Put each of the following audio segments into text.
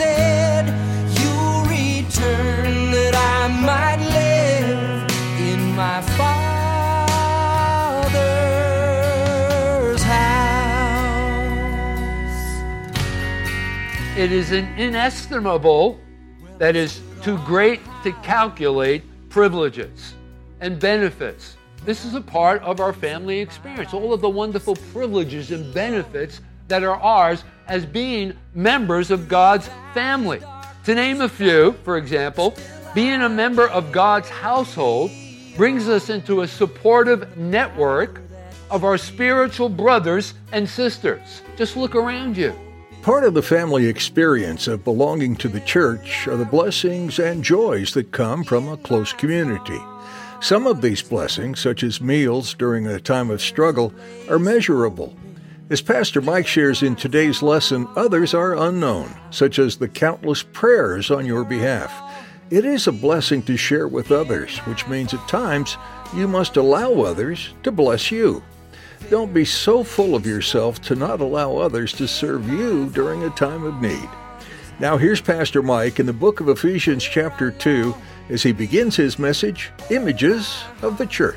said. You'll return that I might live in my Father's house. It is an inestimable, that is too great to calculate, privileges and benefits. This is a part of our family experience. All of the wonderful privileges and benefits that are ours as being members of God's family. To name a few, for example, being a member of God's household brings us into a supportive network of our spiritual brothers and sisters. Just look around you. Part of the family experience of belonging to the church are the blessings and joys that come from a close community. Some of these blessings, such as meals during a time of struggle, are measurable. As Pastor Mike shares in today's lesson, others are unknown, such as the countless prayers on your behalf. It is a blessing to share with others, which means at times you must allow others to bless you. Don't be so full of yourself to not allow others to serve you during a time of need. Now, here's Pastor Mike in the book of Ephesians, chapter 2, as he begins his message Images of the Church.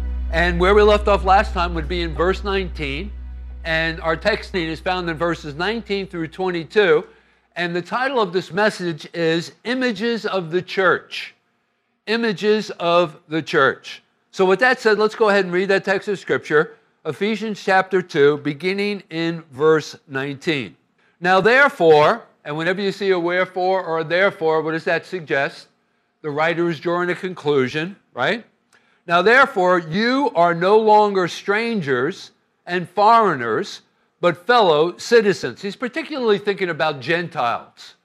and where we left off last time would be in verse 19, and our text is found in verses 19 through 22. And the title of this message is Images of the Church. Images of the Church. So, with that said, let's go ahead and read that text of Scripture, Ephesians chapter 2, beginning in verse 19. Now, therefore, and whenever you see a wherefore or a therefore, what does that suggest? The writer is drawing a conclusion, right? Now, therefore, you are no longer strangers and foreigners, but fellow citizens. He's particularly thinking about Gentiles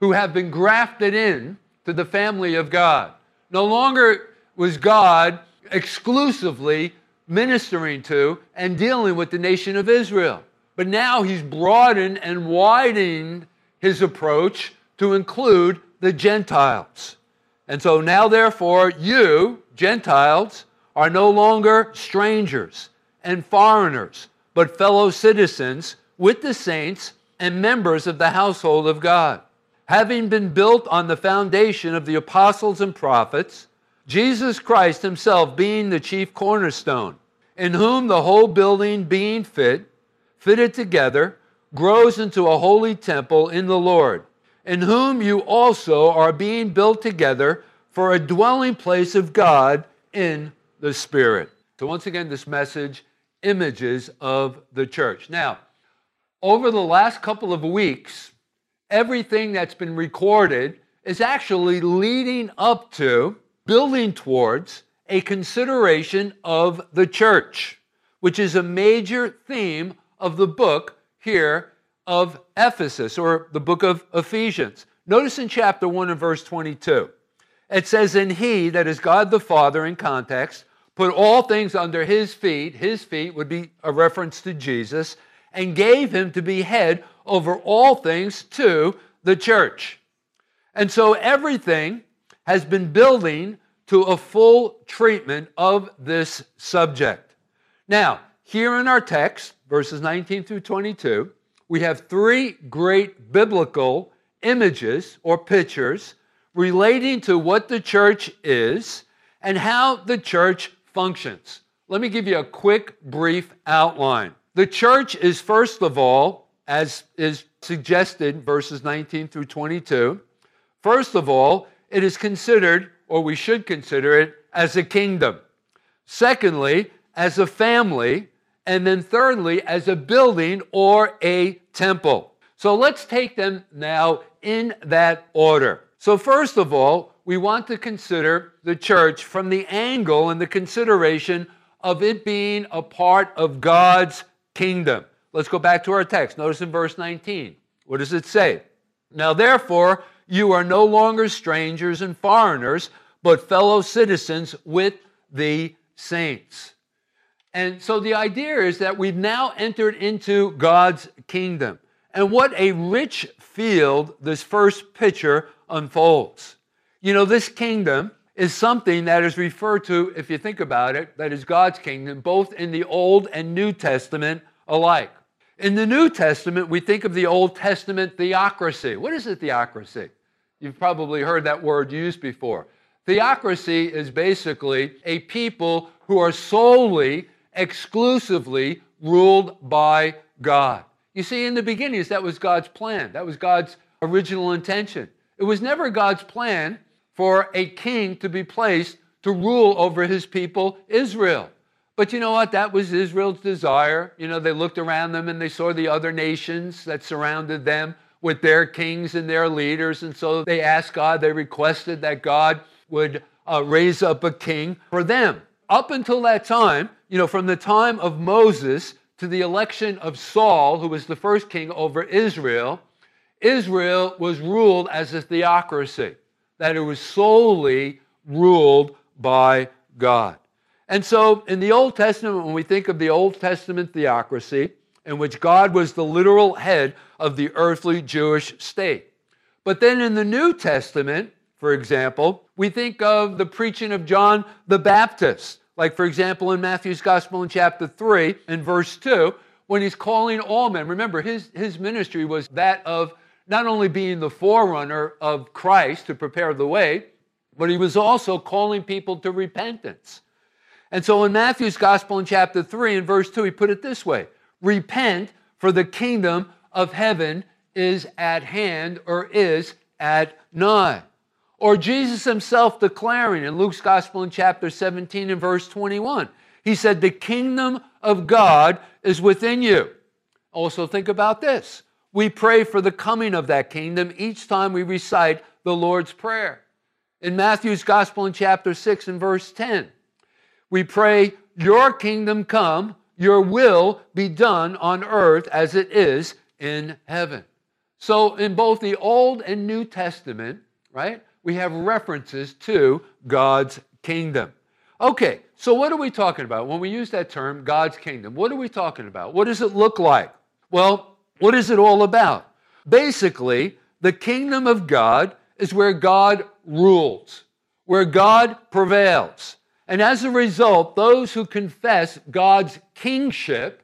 who have been grafted in to the family of God. No longer was God exclusively ministering to and dealing with the nation of Israel, but now he's broadened and widened his approach to include the Gentiles. And so now, therefore, you, Gentiles, are no longer strangers and foreigners, but fellow citizens with the saints and members of the household of God. Having been built on the foundation of the apostles and prophets, Jesus Christ himself being the chief cornerstone, in whom the whole building being fit, fitted together, grows into a holy temple in the Lord in whom you also are being built together for a dwelling place of God in the Spirit. So, once again, this message images of the church. Now, over the last couple of weeks, everything that's been recorded is actually leading up to, building towards, a consideration of the church, which is a major theme of the book here of Ephesus or the book of Ephesians. Notice in chapter 1 and verse 22, it says, And he, that is God the Father in context, put all things under his feet, his feet would be a reference to Jesus, and gave him to be head over all things to the church. And so everything has been building to a full treatment of this subject. Now, here in our text, verses 19 through 22, we have three great biblical images or pictures relating to what the church is and how the church functions. let me give you a quick, brief outline. The church is, first of all, as is suggested, verses 19 through 22, first of all, it is considered, or we should consider it, as a kingdom. Secondly, as a family. And then thirdly, as a building or a temple. So let's take them now in that order. So, first of all, we want to consider the church from the angle and the consideration of it being a part of God's kingdom. Let's go back to our text. Notice in verse 19. What does it say? Now, therefore, you are no longer strangers and foreigners, but fellow citizens with the saints. And so the idea is that we've now entered into God's kingdom. And what a rich field this first picture unfolds. You know, this kingdom is something that is referred to, if you think about it, that is God's kingdom, both in the Old and New Testament alike. In the New Testament, we think of the Old Testament theocracy. What is a theocracy? You've probably heard that word used before. Theocracy is basically a people who are solely, exclusively ruled by God. You see, in the beginnings, that was God's plan. That was God's original intention. It was never God's plan for a king to be placed to rule over his people, Israel. But you know what? That was Israel's desire. You know, they looked around them and they saw the other nations that surrounded them with their kings and their leaders. And so they asked God, they requested that God would uh, raise up a king for them. Up until that time, you know, from the time of Moses to the election of Saul, who was the first king over Israel, Israel was ruled as a theocracy that it was solely ruled by God. And so in the Old Testament, when we think of the Old Testament theocracy, in which God was the literal head of the earthly Jewish state. But then in the New Testament, for example, we think of the preaching of John the Baptist. Like, for example, in Matthew's Gospel in chapter 3 and verse 2, when he's calling all men. Remember, his, his ministry was that of not only being the forerunner of Christ to prepare the way, but he was also calling people to repentance. And so in Matthew's gospel in chapter 3 and verse 2, he put it this way Repent, for the kingdom of heaven is at hand or is at nigh. Or Jesus himself declaring in Luke's gospel in chapter 17 and verse 21, he said, The kingdom of God is within you. Also, think about this we pray for the coming of that kingdom each time we recite the Lord's Prayer. In Matthew's Gospel in chapter 6 and verse 10, we pray, Your kingdom come, your will be done on earth as it is in heaven. So, in both the Old and New Testament, right, we have references to God's kingdom. Okay, so what are we talking about when we use that term, God's kingdom? What are we talking about? What does it look like? Well, what is it all about? Basically, the kingdom of God is where God rules, where God prevails. And as a result, those who confess God's kingship,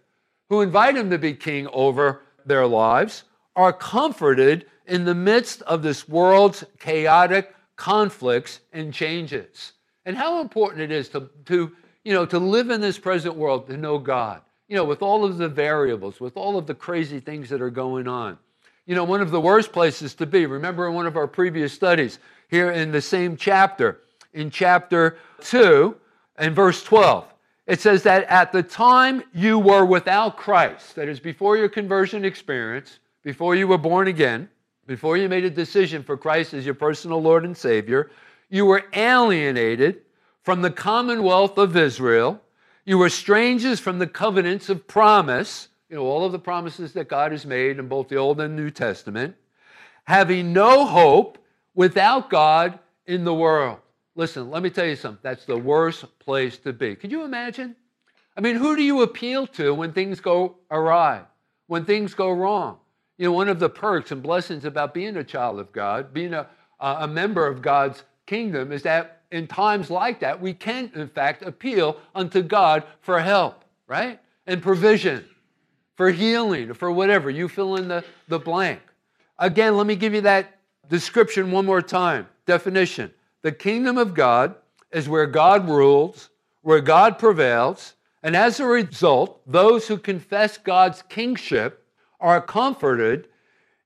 who invite him to be king over their lives, are comforted in the midst of this world's chaotic conflicts and changes. And how important it is to, to, you know, to live in this present world, to know God you know, with all of the variables, with all of the crazy things that are going on. You know, one of the worst places to be, remember in one of our previous studies, here in the same chapter, in chapter 2 and verse 12, it says that at the time you were without Christ, that is, before your conversion experience, before you were born again, before you made a decision for Christ as your personal Lord and Savior, you were alienated from the commonwealth of Israel you were strangers from the covenants of promise, you know, all of the promises that God has made in both the Old and New Testament, having no hope without God in the world. Listen, let me tell you something. That's the worst place to be. Can you imagine? I mean, who do you appeal to when things go awry, when things go wrong? You know, one of the perks and blessings about being a child of God, being a, a member of God's kingdom, is that in times like that, we can, in fact, appeal unto God for help, right? And provision, for healing, for whatever. You fill in the, the blank. Again, let me give you that description one more time. Definition The kingdom of God is where God rules, where God prevails, And as a result, those who confess God's kingship are comforted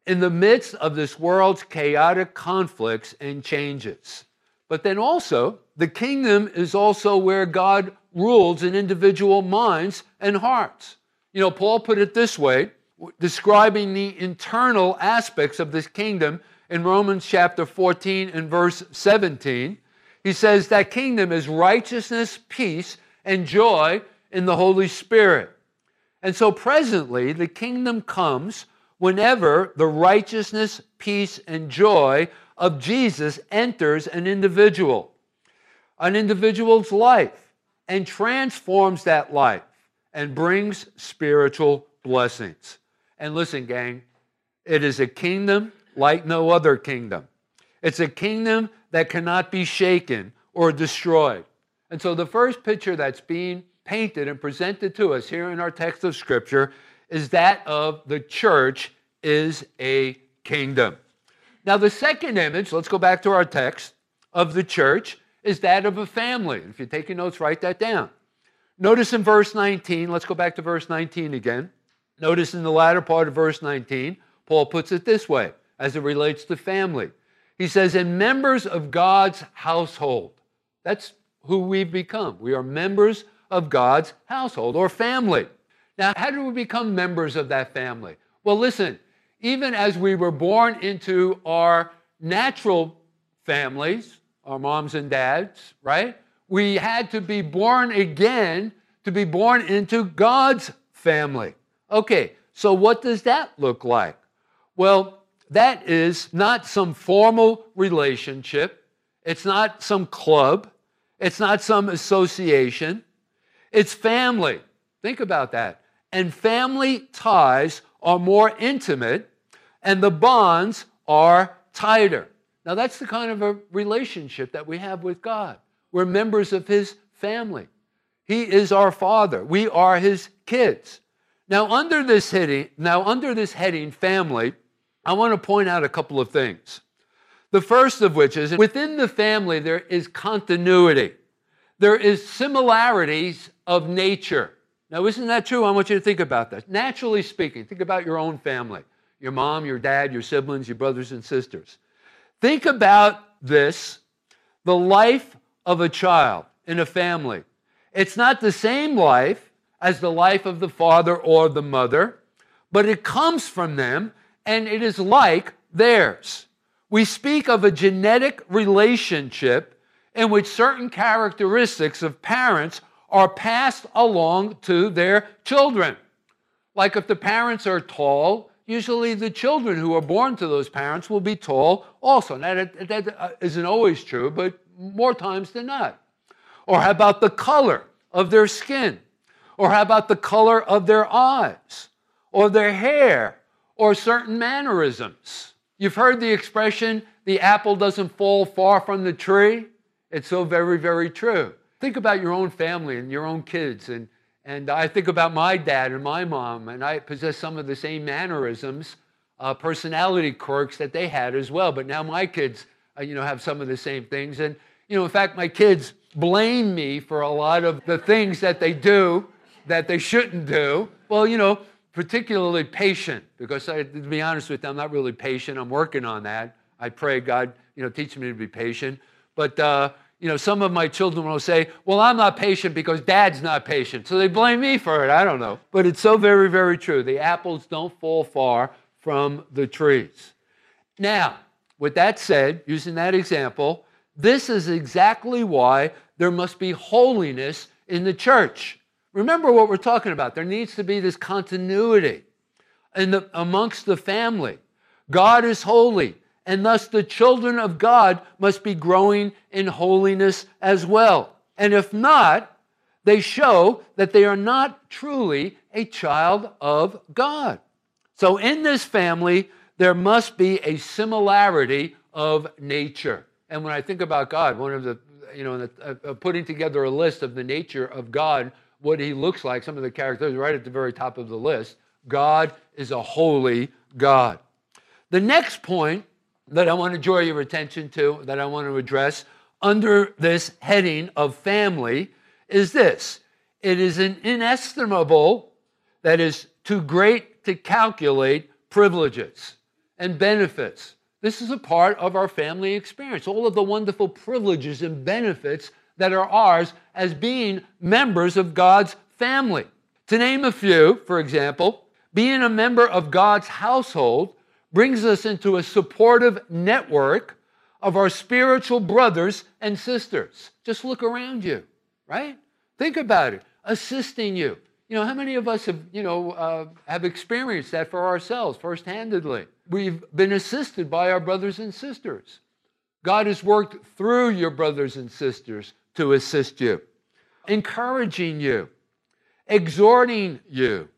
in the midst of this world's chaotic conflicts and changes. But then also, the kingdom is also where God rules in individual minds and hearts. You know, Paul put it this way, describing the internal aspects of this kingdom in Romans chapter 14 and verse 17. He says that kingdom is righteousness, peace, and joy in the Holy Spirit. And so presently, the kingdom comes whenever the righteousness, peace, and joy of Jesus enters an individual, an individual's life, and transforms that life and brings spiritual blessings. And listen, gang, it is a kingdom like no other kingdom. It's a kingdom that cannot be shaken or destroyed. And so the first picture that's being painted and presented to us here in our text of Scripture is that of the church is a kingdom. Now, the second image, let's go back to our text, of the church is that of a family. If you're taking notes, write that down. Notice in verse 19, let's go back to verse 19 again. Notice in the latter part of verse 19, Paul puts it this way as it relates to family. He says, and members of God's household. That's who we've become. We are members of God's household or family. Now, how do we become members of that family? Well, listen, even as we were born into our natural families, our moms and dads, right? We had to be born again to be born into God's family. Okay, so what does that look like? Well, that is not some formal relationship. It's not some club. It's not some association. It's family. Think about that. And family ties are more intimate and the bonds are tighter. Now, that's the kind of a relationship that we have with God. We're members of His family. He is our Father. We are His kids. Now, under this heading, now under this heading, family, I want to point out a couple of things. The first of which is within the family there is continuity. There is similarities of nature. Now, isn't that true? I want you to think about that. Naturally speaking, think about your own family your mom, your dad, your siblings, your brothers and sisters. Think about this the life of a child in a family. It's not the same life as the life of the father or the mother, but it comes from them and it is like theirs. We speak of a genetic relationship in which certain characteristics of parents are passed along to their children. Like if the parents are tall, usually the children who are born to those parents will be tall also. Now, that, that uh, isn't always true, but more times than not. Or how about the color of their skin? Or how about the color of their eyes? Or their hair? Or certain mannerisms? You've heard the expression, the apple doesn't fall far from the tree. It's so very, very true. Think about your own family and your own kids and and I think about my dad and my mom, and I possess some of the same mannerisms, uh, personality quirks that they had as well. But now my kids, uh, you know, have some of the same things. And, you know, in fact, my kids blame me for a lot of the things that they do that they shouldn't do. Well, you know, particularly patient, because I, to be honest with you, I'm not really patient. I'm working on that. I pray God, you know, teach me to be patient. But, uh, you know, some of my children will say, Well, I'm not patient because dad's not patient. So they blame me for it. I don't know. But it's so very, very true. The apples don't fall far from the trees. Now, with that said, using that example, this is exactly why there must be holiness in the church. Remember what we're talking about. There needs to be this continuity in the, amongst the family. God is holy and thus the children of God must be growing in holiness as well. And if not, they show that they are not truly a child of God. So in this family, there must be a similarity of nature. And when I think about God, one of the, you know, uh, uh, putting together a list of the nature of God, what he looks like, some of the characters right at the very top of the list, God is a holy God. The next point that I want to draw your attention to, that I want to address under this heading of family is this It is an inestimable, that is, too great to calculate, privileges and benefits. This is a part of our family experience. All of the wonderful privileges and benefits that are ours as being members of God's family. To name a few, for example, being a member of God's household brings us into a supportive network of our spiritual brothers and sisters. Just look around you, right? Think about it. Assisting you. You know, how many of us have, you know, uh, have experienced that for ourselves first-handedly? We've been assisted by our brothers and sisters. God has worked through your brothers and sisters to assist you, encouraging you, exhorting you,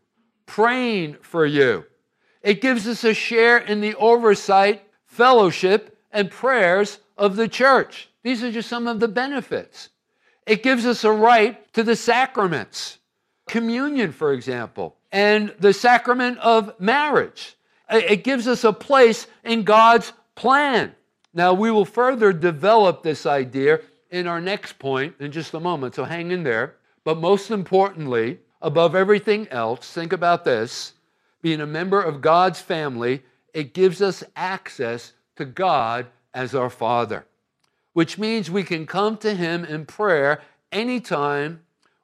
praying for you. It gives us a share in the oversight, fellowship, and prayers of the church. These are just some of the benefits. It gives us a right to the sacraments, communion, for example, and the sacrament of marriage. It gives us a place in God's plan. Now, we will further develop this idea in our next point in just a moment, so hang in there. But most importantly, above everything else, think about this being a member of God's family, it gives us access to God as our Father, which means we can come to Him in prayer anytime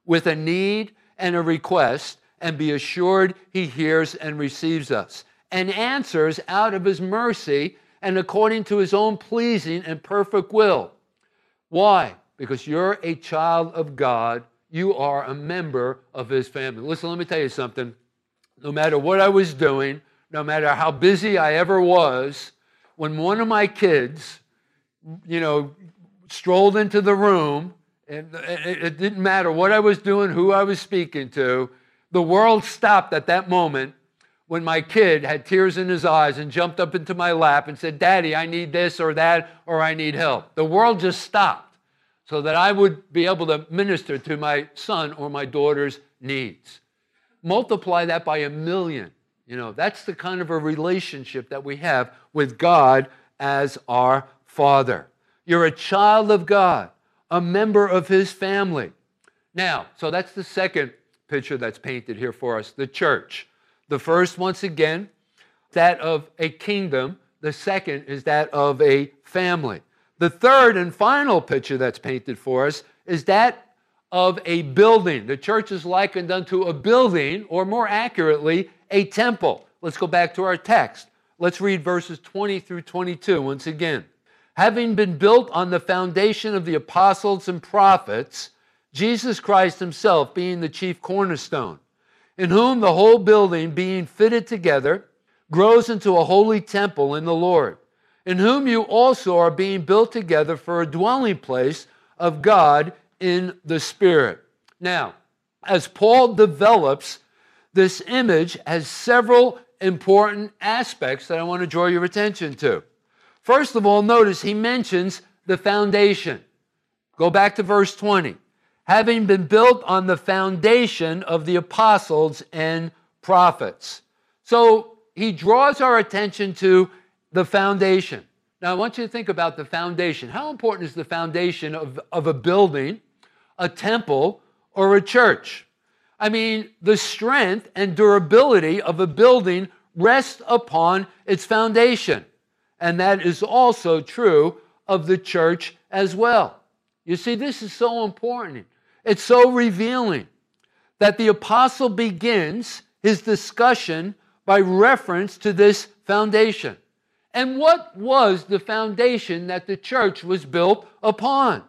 with a need and a request and be assured He hears and receives us and answers out of His mercy and according to His own pleasing and perfect will. Why? Because you're a child of God. You are a member of His family. Listen, let me tell you something. No matter what I was doing, no matter how busy I ever was, when one of my kids, you know, strolled into the room, and it didn't matter what I was doing, who I was speaking to, the world stopped at that moment when my kid had tears in his eyes and jumped up into my lap and said, Daddy, I need this or that, or I need help. The world just stopped so that I would be able to minister to my son or my daughter's needs. Multiply that by a million. You know, that's the kind of a relationship that we have with God as our Father. You're a child of God, a member of His family. Now, so that's the second picture that's painted here for us the church. The first, once again, that of a kingdom. The second is that of a family. The third and final picture that's painted for us is that of a building. The church is likened unto a building, or more accurately, a temple. Let's go back to our text. Let's read verses 20 through 22 once again. Having been built on the foundation of the apostles and prophets, Jesus Christ himself being the chief cornerstone in whom the whole building, being fitted together, grows into a holy temple in the Lord, in whom you also are being built together for a dwelling place of God in the Spirit. Now, as Paul develops this image, has several important aspects that I want to draw your attention to. First of all, notice he mentions the foundation. Go back to verse 20 having been built on the foundation of the apostles and prophets. So he draws our attention to the foundation. Now, I want you to think about the foundation. How important is the foundation of, of a building, a temple, or a church? I mean, the strength and durability of a building rests upon its foundation. And that is also true of the church as well. You see, this is so important. It's so revealing that the apostle begins his discussion by reference to this foundation. And what was the foundation that the church was built upon?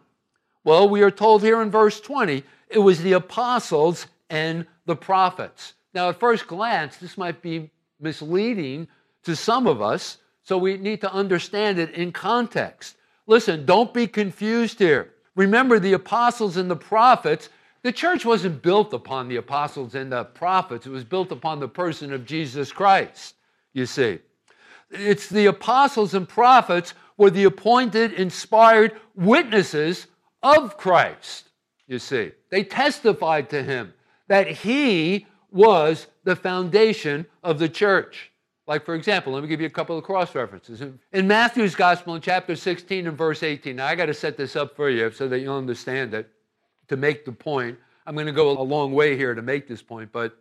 Well, we are told here in verse 20 it was the apostles and the prophets. Now, at first glance, this might be misleading to some of us, so we need to understand it in context. Listen, don't be confused here. Remember, the apostles and the prophets, the church wasn't built upon the apostles and the prophets, it was built upon the person of Jesus Christ, you see. It's the apostles and prophets were the appointed, inspired witnesses of Christ, you see. They testified to him that he was the foundation of the church. Like, for example, let me give you a couple of cross references. In Matthew's Gospel, in chapter 16 and verse 18, now I got to set this up for you so that you'll understand it to make the point I'm going to go a long way here to make this point, but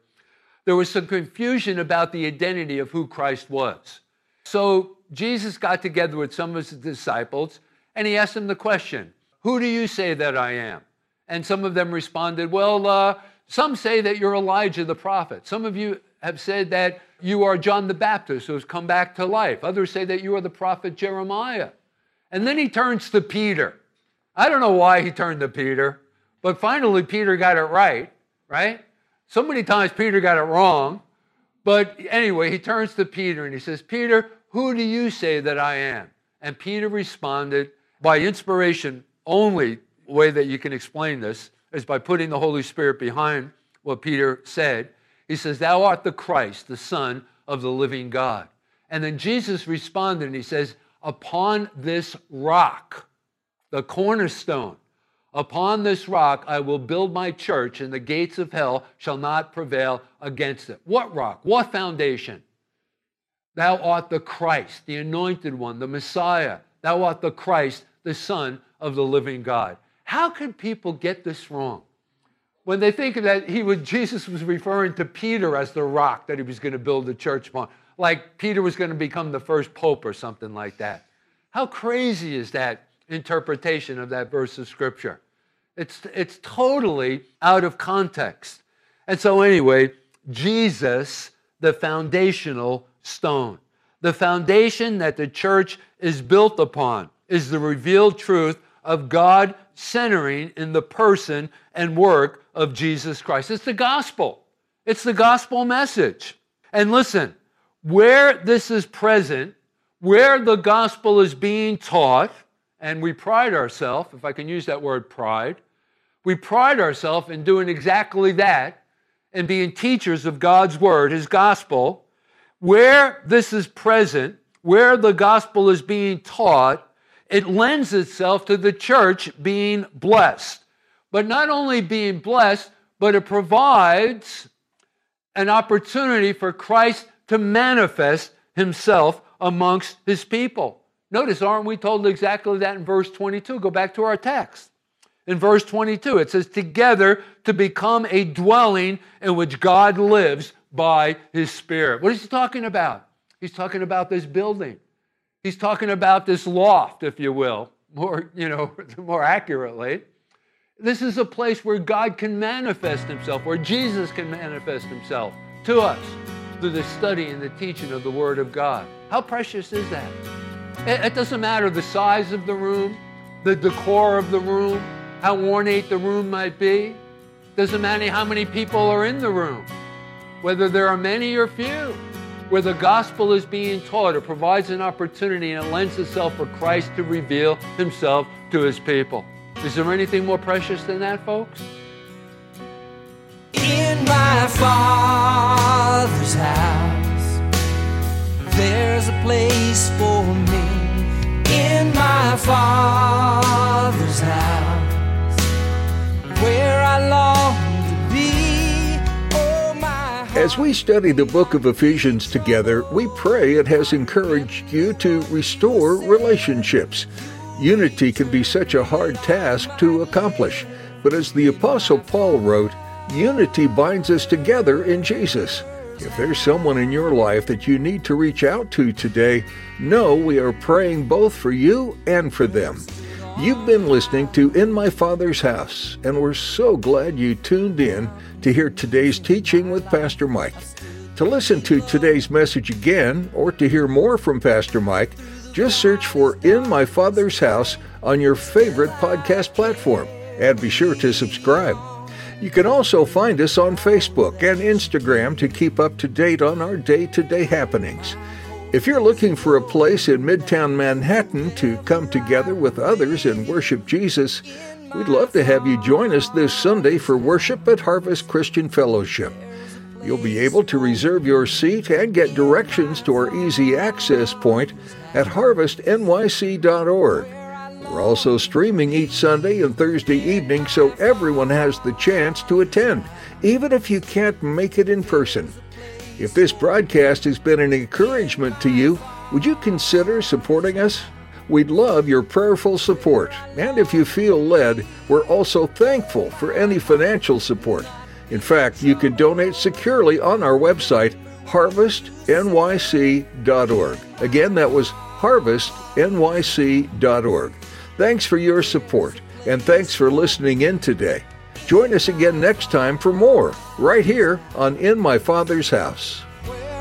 there was some confusion about the identity of who Christ was. So Jesus got together with some of his disciples and he asked them the question Who do you say that I am? And some of them responded, Well, uh, some say that you're Elijah the prophet. Some of you have said that you are John the Baptist who has come back to life. Others say that you are the prophet Jeremiah. And then he turns to Peter. I don't know why he turned to Peter, but finally Peter got it right, right? So many times Peter got it wrong. But anyway, he turns to Peter and he says, Peter, who do you say that I am? And Peter responded by inspiration only way that you can explain this is by putting the Holy Spirit behind what Peter said. He says, Thou art the Christ, the Son of the living God. And then Jesus responded and he says, Upon this rock, the cornerstone, upon this rock I will build my church, and the gates of hell shall not prevail against it. What rock? What foundation? Thou art the Christ, the anointed one, the Messiah. Thou art the Christ, the Son of the living God. How can people get this wrong? When they think that he Jesus was referring to Peter as the rock that he was going to build the church upon, like Peter was going to become the first pope or something like that. How crazy is that interpretation of that verse of scripture? It's, it's totally out of context. And so, anyway, Jesus, the foundational stone, the foundation that the church is built upon, is the revealed truth of God centering in the person and work of Jesus Christ. It's the gospel, it's the gospel message. And listen, where this is present, where the gospel is being taught, and we pride ourselves, if I can use that word pride, we pride ourselves in doing exactly that and being teachers of God's word, his gospel. Where this is present, where the gospel is being taught, it lends itself to the church being blessed. But not only being blessed, but it provides an opportunity for Christ to manifest himself amongst his people. Notice, aren't we told exactly that in verse 22? Go back to our text. In verse 22, it says, Together to become a dwelling in which God lives by his Spirit. What is he talking about? He's talking about this building. He's talking about this loft, if you will, more, you know, more accurately. This is a place where God can manifest himself, where Jesus can manifest himself to us through the study and the teaching of the Word of God. How precious is that? It doesn't matter the size of the room, the decor of the room, how ornate the room might be. Doesn't matter how many people are in the room, whether there are many or few where the gospel is being taught, it provides an opportunity and it lends itself for Christ to reveal himself to his people. Is there anything more precious than that, folks? In my Father's house, there's a place for me. In my Father's house, where I long as we study the book of Ephesians together, we pray it has encouraged you to restore relationships. Unity can be such a hard task to accomplish, but as the Apostle Paul wrote, unity binds us together in Jesus. If there's someone in your life that you need to reach out to today, know we are praying both for you and for them. You've been listening to In My Father's House, and we're so glad you tuned in to hear today's teaching with Pastor Mike. To listen to today's message again or to hear more from Pastor Mike, just search for In My Father's House on your favorite podcast platform and be sure to subscribe. You can also find us on Facebook and Instagram to keep up to date on our day to day happenings. If you're looking for a place in Midtown Manhattan to come together with others and worship Jesus, We'd love to have you join us this Sunday for worship at Harvest Christian Fellowship. You'll be able to reserve your seat and get directions to our easy access point at harvestnyc.org. We're also streaming each Sunday and Thursday evening so everyone has the chance to attend, even if you can't make it in person. If this broadcast has been an encouragement to you, would you consider supporting us? We'd love your prayerful support, and if you feel led, we're also thankful for any financial support. In fact, you can donate securely on our website, harvestnyc.org. Again, that was harvestnyc.org. Thanks for your support, and thanks for listening in today. Join us again next time for more, right here on In My Father's House. Where